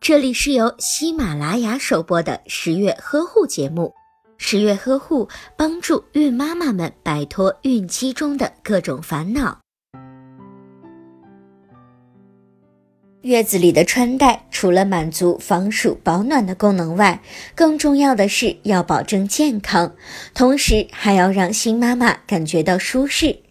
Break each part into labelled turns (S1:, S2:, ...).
S1: 这里是由喜马拉雅首播的十月呵护节目。十月呵护帮助孕妈妈们摆脱孕期中的各种烦恼。月子里的穿戴除了满足防暑保暖的功能外，更重要的是要保证健康，同时还要让新妈妈感觉到舒适。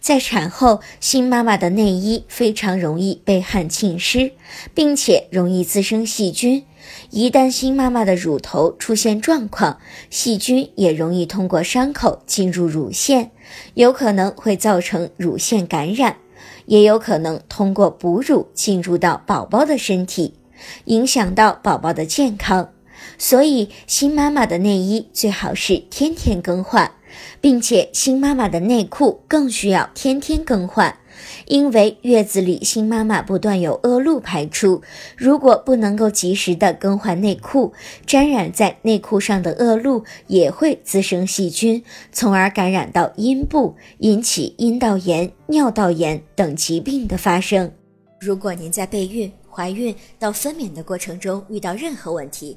S1: 在产后，新妈妈的内衣非常容易被汗浸湿，并且容易滋生细菌。一旦新妈妈的乳头出现状况，细菌也容易通过伤口进入乳腺，有可能会造成乳腺感染，也有可能通过哺乳进入到宝宝的身体，影响到宝宝的健康。所以，新妈妈的内衣最好是天天更换。并且新妈妈的内裤更需要天天更换，因为月子里新妈妈不断有恶露排出，如果不能够及时的更换内裤，沾染在内裤上的恶露也会滋生细菌，从而感染到阴部，引起阴道炎、尿道炎等疾病的发生。如果您在备孕、怀孕到分娩的过程中遇到任何问题，